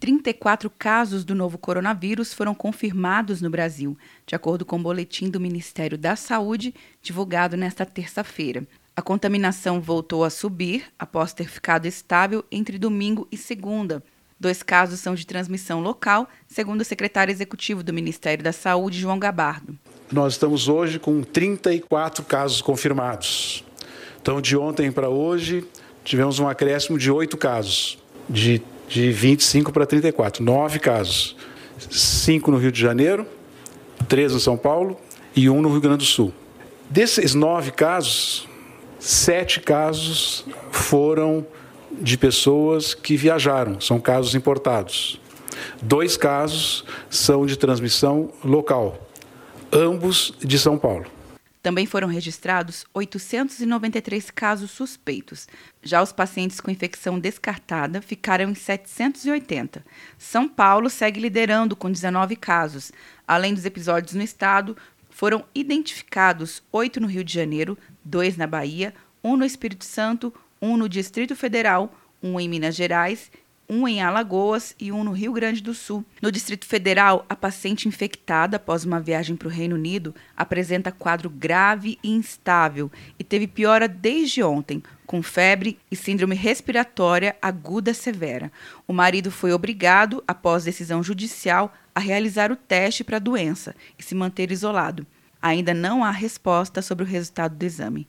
34 casos do novo coronavírus foram confirmados no Brasil, de acordo com o boletim do Ministério da Saúde, divulgado nesta terça-feira. A contaminação voltou a subir após ter ficado estável entre domingo e segunda. Dois casos são de transmissão local, segundo o secretário executivo do Ministério da Saúde, João Gabardo. Nós estamos hoje com 34 casos confirmados. Então, de ontem para hoje, tivemos um acréscimo de oito casos, de, de 25 para 34, nove casos. Cinco no Rio de Janeiro, três no São Paulo e um no Rio Grande do Sul. Desses nove casos, sete casos foram de pessoas que viajaram, são casos importados. Dois casos são de transmissão local, ambos de São Paulo. Também foram registrados 893 casos suspeitos. Já os pacientes com infecção descartada ficaram em 780. São Paulo segue liderando com 19 casos. Além dos episódios no estado, foram identificados oito no Rio de Janeiro, dois na Bahia, um no Espírito Santo, um no Distrito Federal, um em Minas Gerais, um em Alagoas e um no Rio Grande do Sul. No Distrito Federal, a paciente infectada após uma viagem para o Reino Unido apresenta quadro grave e instável e teve piora desde ontem, com febre e síndrome respiratória aguda severa. O marido foi obrigado, após decisão judicial, a realizar o teste para a doença e se manter isolado. Ainda não há resposta sobre o resultado do exame.